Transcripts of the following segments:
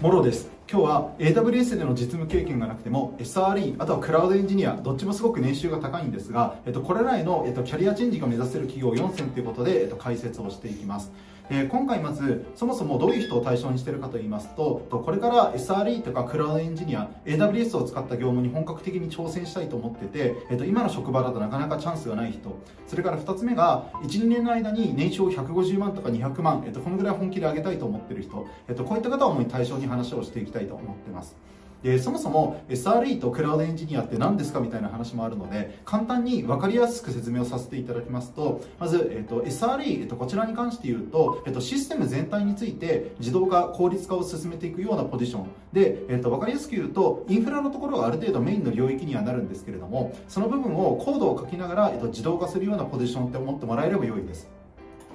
モロです。今日は AWS での実務経験がなくても SRE あとはクラウドエンジニアどっちもすごく年収が高いんですが、えっと、これらへの、えっと、キャリアチェンジが目指せる企業4選ということで、えっと、解説をしていきます。え今回まずそもそもどういう人を対象にしているかと言いますとこれから SRE とかクラウドエンジニア AWS を使った業務に本格的に挑戦したいと思ってて、えっと、今の職場だとなかなかチャンスがない人。それから2つ目が12年の間に年商150万とか200万、えっと、このぐらい本気で上げたいと思っている人、えっと、こういった方を主に対象に話をしていきたいと思ってます。でそもそも SRE とクラウドエンジニアって何ですかみたいな話もあるので簡単に分かりやすく説明をさせていただきますとまず、えっと、SRE、えっと、こちらに関して言うと、えっと、システム全体について自動化効率化を進めていくようなポジション。で、えっと、分かりやすく言うとインフラのところがある程度メインの領域にはなるんですけれどもその部分をコードを書きながら、えっと、自動化するようなポジションって思ってもらえれば良いです。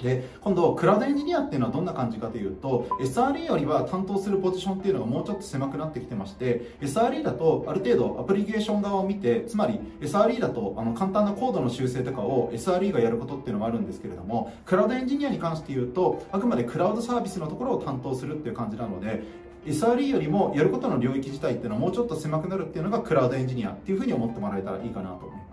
で今度クラウドエンジニアっていうのはどんな感じかというと SRE よりは担当するポジションっていうのがもうちょっと狭くなってきてまして SRE だとある程度アプリケーション側を見てつまり SRE だとあの簡単なコードの修正とかを SRE がやることっていうのもあるんですけれどもクラウドエンジニアに関して言うとあくまでクラウドサービスのところを担当するっていう感じなので SRE よりもやることの領域自体っていうのはもうちょっと狭くなるっていうのがクラウドエンジニアっていうふうに思ってもらえたらいいかなと思います。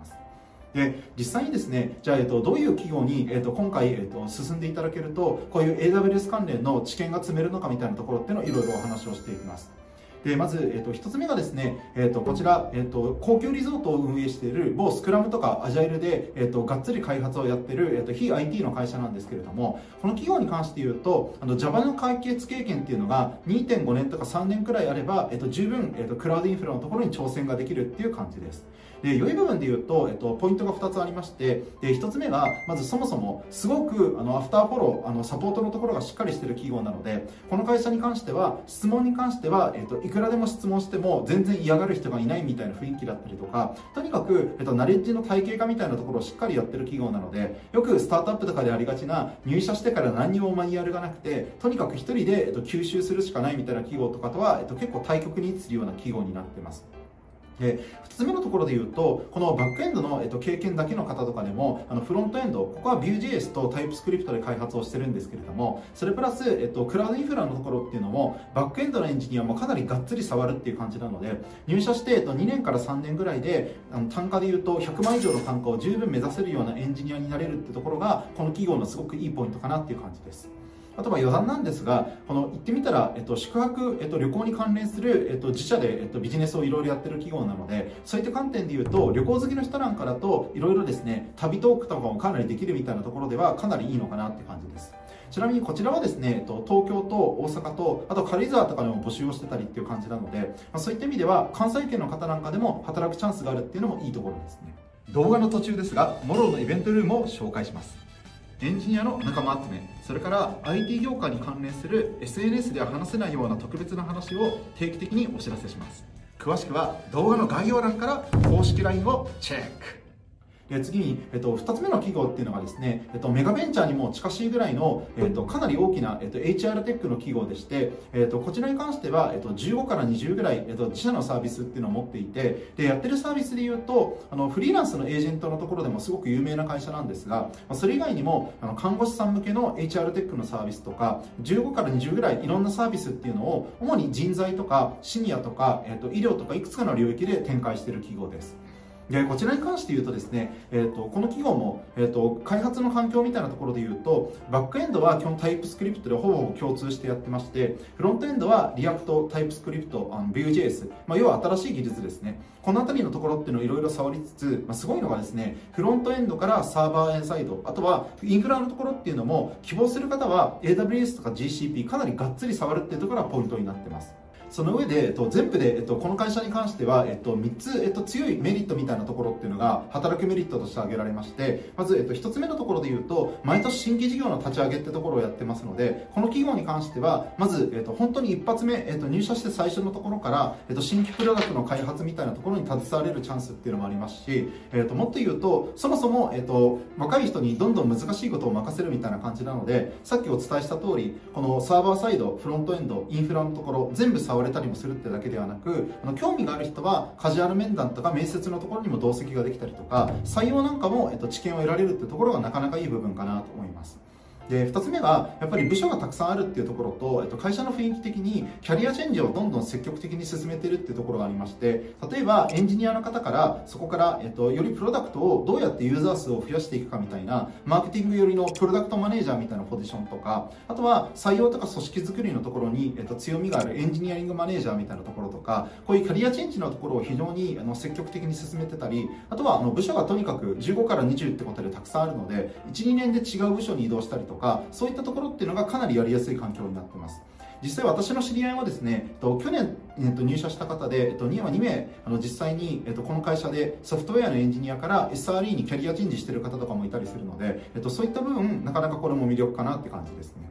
で実際にですねじゃあ、えっと、どういう企業に、えっと、今回、えっと、進んでいただけるとこういう AWS 関連の知見が積めるのかみたいなところっていうのをいろいろお話をしていきます。でまず、えーと、1つ目がですね、えーと、こちら、えーと、高級リゾートを運営している某スクラムとかアジャイルで、えー、とがっつり開発をやっている、えー、と非 IT の会社なんですけれどもこの企業に関して言うとあの Java の解決経験っていうのが2.5年とか3年くらいあれば、えー、と十分、えー、とクラウドインフラのところに挑戦ができるっていう感じです。で良い部分で言うと、えっと、ポイントが2つありましてで1つ目がまずそもそもすごくあのアフターフォローあのサポートのところがしっかりしている企業なのでこの会社に関しては質問に関しては、えっと、いくらでも質問しても全然嫌がる人がいないみたいな雰囲気だったりとかとにかく、えっと、ナレッジの体系化みたいなところをしっかりやってる企業なのでよくスタートアップとかでありがちな入社してから何にもマニュアルがなくてとにかく1人で、えっと、吸収するしかないみたいな企業とかとは、えっと、結構対極に位置するような企業になってます。で2つ目のところで言うとこのバックエンドの、えっと、経験だけの方とかでもあのフロントエンドここは Vue.js と TypeScript で開発をしてるんですけれどもそれプラス、えっと、クラウドインフラのところっていうのもバックエンドのエンジニアもかなりがっつり触るっていう感じなので入社して、えっと、2年から3年ぐらいであの単価で言うと100万以上の単価を十分目指せるようなエンジニアになれるってところがこの企業のすごくいいポイントかなっていう感じです。あとは余談なんですが、この行ってみたら、えっと、宿泊、えっと、旅行に関連する、えっと、自社で、えっと、ビジネスをいろいろやってる企業なので、そういった観点で言うと、旅行好きの人なんかだと、いろいろですね、旅トークとかもかなりできるみたいなところでは、かなりいいのかなって感じです。ちなみにこちらはですね、東京と大阪と、あと軽井沢とかでも募集をしてたりっていう感じなので、ま、そういった意味では、関西圏の方なんかでも働くチャンスがあるっていうのもいいところですね。動画の途中ですが、モローのイベントルームを紹介します。エンジニアの仲間集めそれから IT 業界に関連する SNS では話せないような特別な話を定期的にお知らせします。詳しくは動画の概要欄から公式 LINE をチェック。で次に、えっと、2つ目の企業っていうのがですね、えっと、メガベンチャーにも近しいぐらいの、えっと、かなり大きな、えっと、HR テックの企業でして、えっと、こちらに関しては、えっと、15から20ぐらい、えっと、自社のサービスっていうのを持っていてでやってるサービスでいうとあのフリーランスのエージェントのところでもすごく有名な会社なんですがそれ以外にもあの看護師さん向けの HR テックのサービスとか15から20ぐらいいろんなサービスっていうのを主に人材とかシニアとか、えっと、医療とかいくつかの領域で展開している企業です。でこちらに関して言うとですね、えーと、この企業も、えーと、開発の環境みたいなところで言うとバックエンドは基本 TypeScript でほぼ共通してやってましてフロントエンドはリアクトタイプスクリプト Vue.js、まあ、要は新しい技術ですね。この辺りのところっていうのをいろいろ触りつつ、まあ、すごいのがですねフロントエンドからサーバーエンサイドあとはインフラのところっていうのも希望する方は AWS とか GCP かなりがっつり触るっていうところがポイントになってます。その上で、えっと、全部で、えっと、この会社に関しては、えっと、3つ、えっと、強いメリットみたいなところっていうのが働くメリットとして挙げられましてまず、えっと、1つ目のところで言うと毎年新規事業の立ち上げってところをやってますのでこの企業に関してはまず、えっと、本当に一発目、えっと、入社して最初のところから、えっと、新規プロダクトの開発みたいなところに携われるチャンスっていうのもありますし、えっと、もっと言うとそもそも、えっと、若い人にどんどん難しいことを任せるみたいな感じなのでさっきお伝えした通りこのサーバーサイドフロントエンドインフラのところ全部触れたりもするってだけではなくあの興味がある人はカジュアル面談とか面接のところにも同席ができたりとか採用なんかも、えっと、知見を得られるっていうところがなかなかいい部分かなと思いますで2つ目がやっぱり部署がたくさんあるっていうところと、えっと、会社の雰囲気的にキャリアチェンジをどんどん積極的に進めてるっていうところがありまして例えばエンジニアの方からそこから、えっと、よりプロダクトをどうやってユーザー数を増やしていくかみたいなマーケティング寄りのプロダクトマネージャーみたいなポジションとかあとは採用とか組織づくりのところに、えっと、強みがあるエンジニアリングマネージャーみたいなところとかこういうキャリアチェンジのところを非常にあの積極的に進めてたりあとはあの部署がとにかく15から20ってことでたくさんあるので12年で違う部署に移動したりとかとかそういったところっていうのがかなりやりやすい環境になってます。実際私の知り合いはですね、去年、えっと、入社した方で、えっと、2, 2名あの実際に、えっと、この会社でソフトウェアのエンジニアから SRE にキャリアチェンジしてる方とかもいたりするので、えっと、そういった部分なかなかこれも魅力かなって感じですね。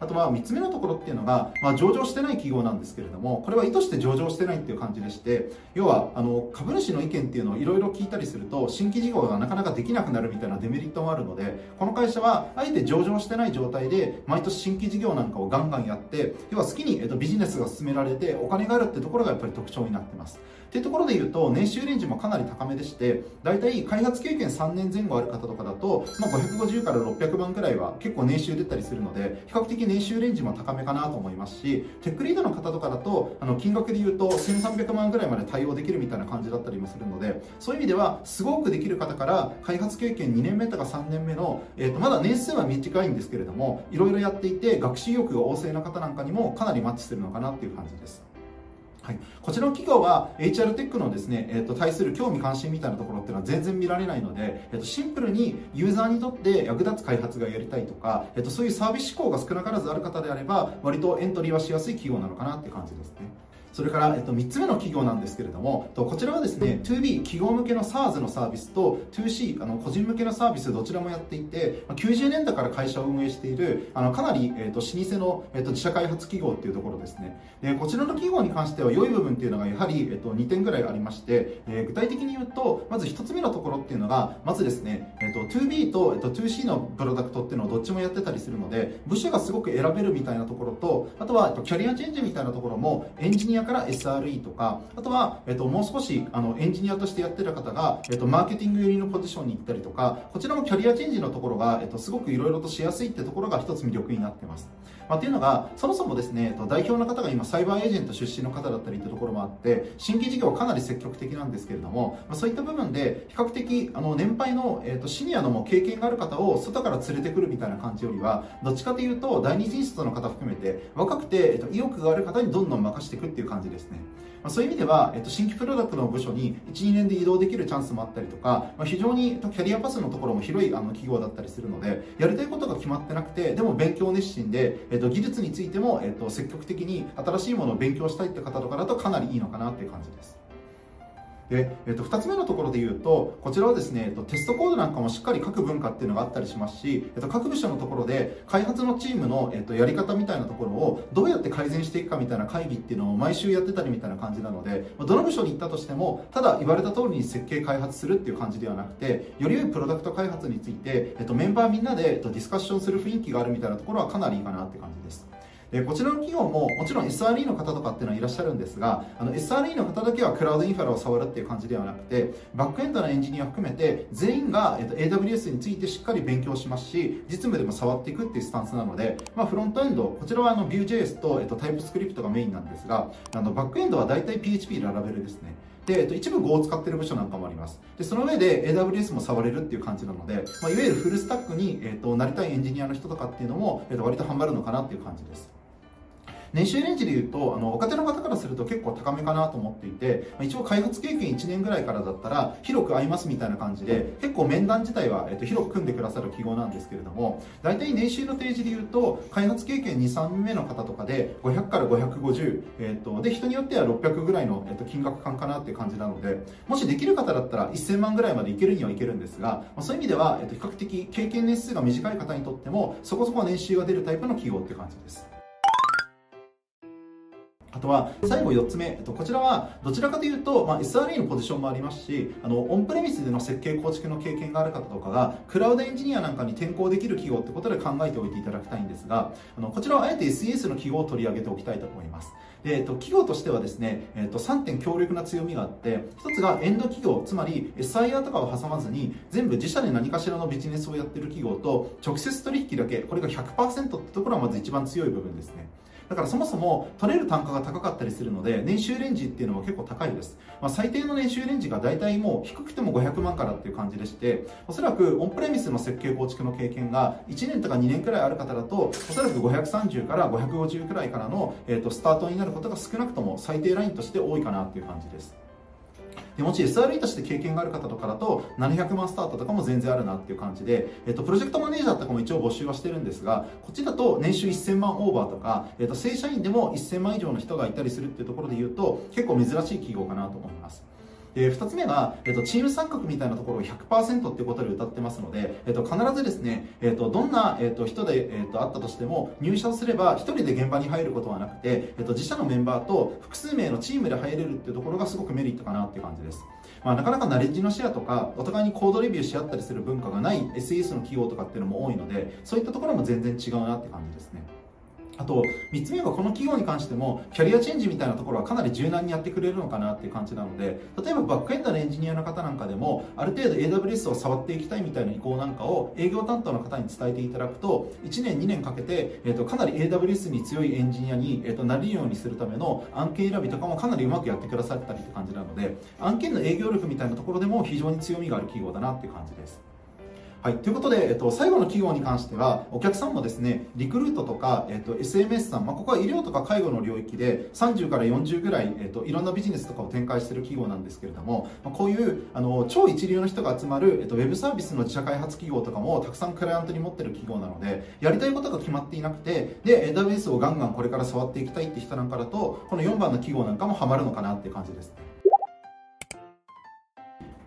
あとは3つ目のところっていうのが、まあ、上場してない企業なんですけれどもこれは意図して上場してないっていう感じでして要はあの株主の意見っていうのをいろいろ聞いたりすると新規事業がなかなかできなくなるみたいなデメリットもあるのでこの会社はあえて上場してない状態で毎年新規事業なんかをガンガンやって要は好きに、えっと、ビジネスが進められてお金があるってところがやっぱり特徴になってます。っていうところで言うと年収レンジもかなり高めでして大体開発経験3年前後ある方とかだと、まあ、550から600万くらいは結構年収出たりするので比較的年収レンジも高めかなと思いますしテックリードの方とかだとあの金額で言うと1300万くらいまで対応できるみたいな感じだったりもするのでそういう意味ではすごくできる方から開発経験2年目とか3年目の、えー、とまだ年数は短いんですけれどもいろいろやっていて学習意欲が旺盛な方なんかにもかなりマッチするのかなっていう感じです。はい、こちらの企業は HR テックのですね、えー、と対する興味関心みたいなところっていうのは全然見られないので、えー、とシンプルにユーザーにとって役立つ開発がやりたいとか、えー、とそういうサービス志向が少なからずある方であれば割とエントリーはしやすい企業なのかなって感じですね。それから、えっと、3つ目の企業なんですけれども、こちらはですね、2B 企業向けの SARS のサービスと 2C あの個人向けのサービスどちらもやっていて、90年代から会社を運営しているあのかなり、えっと、老舗の、えっと、自社開発企業っていうところですね。でこちらの企業に関しては良い部分っていうのがやはり、えっと、2点ぐらいありまして、えー、具体的に言うと、まず1つ目のところっていうのが、まずですね、えっと、2B と、えっと、2C のプロダクトっていうのをどっちもやってたりするので、部署がすごく選べるみたいなところと、あとは、えっと、キャリアチェンジみたいなところもエンジニアアから SRE とかあとは、えっと、もう少しあのエンジニアとしてやってる方が、えっと、マーケティング寄りのポジションに行ったりとかこちらもキャリアチェンジのところが、えっと、すごくいろいろとしやすいってところが一つ魅力になってます、まあ、っていうのがそもそもですね、えっと、代表の方が今サイバーエージェント出身の方だったりってところもあって新規事業かなり積極的なんですけれども、まあ、そういった部分で比較的あの年配の、えっと、シニアのも経験がある方を外から連れてくるみたいな感じよりはどっちかというと第二進出の方含めて若くて、えっと、意欲がある方にどんどん任していくっていう感じですね。まあ、そういう意味では、えっと、新規プロダクトの部署に12年で移動できるチャンスもあったりとか、まあ、非常にキャリアパスのところも広いあの企業だったりするのでやりたいことが決まってなくてでも勉強熱心で、えっと、技術についても、えっと、積極的に新しいものを勉強したいって方とかだとかなりいいのかなっていう感じです。で、えっと、2つ目のところで言うと、こちらはですね、えっと、テストコードなんかもしっかり書く文化っていうのがあったりしますし、えっと、各部署のところで開発のチームの、えっと、やり方みたいなところをどうやって改善していくかみたいな会議っていうのを毎週やってたりみたいな感じなので、どの部署に行ったとしても、ただ言われた通りに設計開発するっていう感じではなくて、より良いプロダクト開発について、えっと、メンバーみんなで、えっと、ディスカッションする雰囲気があるみたいなところはかなりいいかなって感じです。でこちらの企業ももちろん SRE の方とかっていうのはいらっしゃるんですがあの SRE の方だけはクラウドインフラを触るっていう感じではなくてバックエンドのエンジニアを含めて全員が、えっと、AWS についてしっかり勉強しますし実務でも触っていくっていうスタンスなので、まあ、フロントエンドこちらはあの Vue.js と、えっと、TypeScript がメインなんですがあのバックエンドは大体 PHP ララベルですねで、えっと、一部 Go を使ってる部署なんかもあります。で、その上で AWS も触れるっていう感じなので、まあ、いわゆるフルスタックに、えっと、なりたいエンジニアの人とかっていうのも、えっと、割とハマるのかなっていう感じです。年収レンジでいうとあの若手の方からすると結構高めかなと思っていて、まあ、一応開発経験1年ぐらいからだったら広く合いますみたいな感じで結構面談自体は、えっと、広く組んでくださる記号なんですけれども大体年収の提示でいうと開発経験23目の方とかで500から550、えっと、で人によっては600ぐらいの、えっと、金額感かなっていう感じなのでもしできる方だったら1000万ぐらいまでいけるにはいけるんですが、まあ、そういう意味では、えっと、比較的経験年数が短い方にとってもそこそこ年収が出るタイプの企業って感じです。あとは最後4つ目、こちらはどちらかというと、まあ、SRE のポジションもありますしあのオンプレミスでの設計構築の経験がある方とかがクラウドエンジニアなんかに転向できる企業ってことで考えておいていただきたいんですがあのこちらはあえて SES の企業を取り上げておきたいと思いますで、えっと、企業としてはですね、えっと、3点強力な強みがあって、1つがエンド企業、つまり SIR とかを挟まずに、全部自社で何かしらのビジネスをやってる企業と、直接取引だけ、これが100%ってところはまず一番強い部分ですね。だからそもそも取れる単価が高かったりするので、年収レンジっていうのは結構高いです。まあ、最低の年収レンジが大体もう低くても500万からっていう感じでして、おそらくオンプレミスの設計構築の経験が1年とか2年くらいある方だと、おそらく530から550くらいからの、えー、とスタートになることが少なくとも最低ラインとして多いかなっていう感じです。でもし SRE として経験がある方とかだと700万スタートとかも全然あるなっていう感じで、えっと、プロジェクトマネージャーとかも一応募集はしてるんですがこっちだと年収1000万オーバーとか、えっと、正社員でも1000万以上の人がいたりするっていうところで言うと結構珍しい企業かなと思います。で2つ目が、えっと、チーム参画みたいなところを100%っていうことで歌ってますので、えっと、必ずですね、えっと、どんな、えっと、人で、えっと、あったとしても入社すれば1人で現場に入ることはなくて、えっと、自社のメンバーと複数名のチームで入れるっていうところがすごくメリットかなっていう感じです。まあ、なかなかナレッジのシェアとかお互いにコードレビューし合ったりする文化がない SES の企業とかっていうのも多いのでそういったところも全然違うなって感じですね。あと、3つ目がこの企業に関しても、キャリアチェンジみたいなところはかなり柔軟にやってくれるのかなっていう感じなので、例えばバックエンドのエンジニアの方なんかでも、ある程度 AWS を触っていきたいみたいな意向なんかを営業担当の方に伝えていただくと、1年、2年かけて、えー、とかなり AWS に強いエンジニアに、えー、となれるようにするための案件選びとかもかなりうまくやってくださったりって感じなので、案件の営業力みたいなところでも非常に強みがある企業だなっていう感じです。はい、ということで、えっと、最後の企業に関しては、お客さんもですね、リクルートとか、えっと、SMS さん、まあ、ここは医療とか介護の領域で30から40ぐらい、えっと、いろんなビジネスとかを展開している企業なんですけれども、まあ、こういうあの超一流の人が集まる、えっと、ウェブサービスの自社開発企業とかもたくさんクライアントに持ってる企業なので、やりたいことが決まっていなくて、で、AWS をガンガンこれから触っていきたいって人なんかだと、この4番の企業なんかもハマるのかなっていう感じです。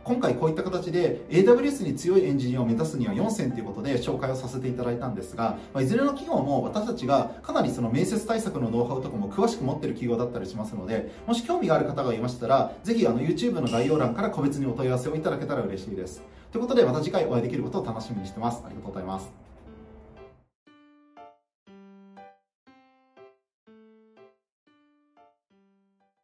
今回こういった形で AWS に強いエンジニアを目指すには4選ということで紹介をさせていただいたんですが、まあ、いずれの企業も私たちがかなりその面接対策のノウハウとかも詳しく持ってる企業だったりしますのでもし興味がある方がいましたらぜひあの YouTube の概要欄から個別にお問い合わせをいただけたら嬉しいです。ということでまた次回お会いできることを楽しみにしてます。ありがとうございます。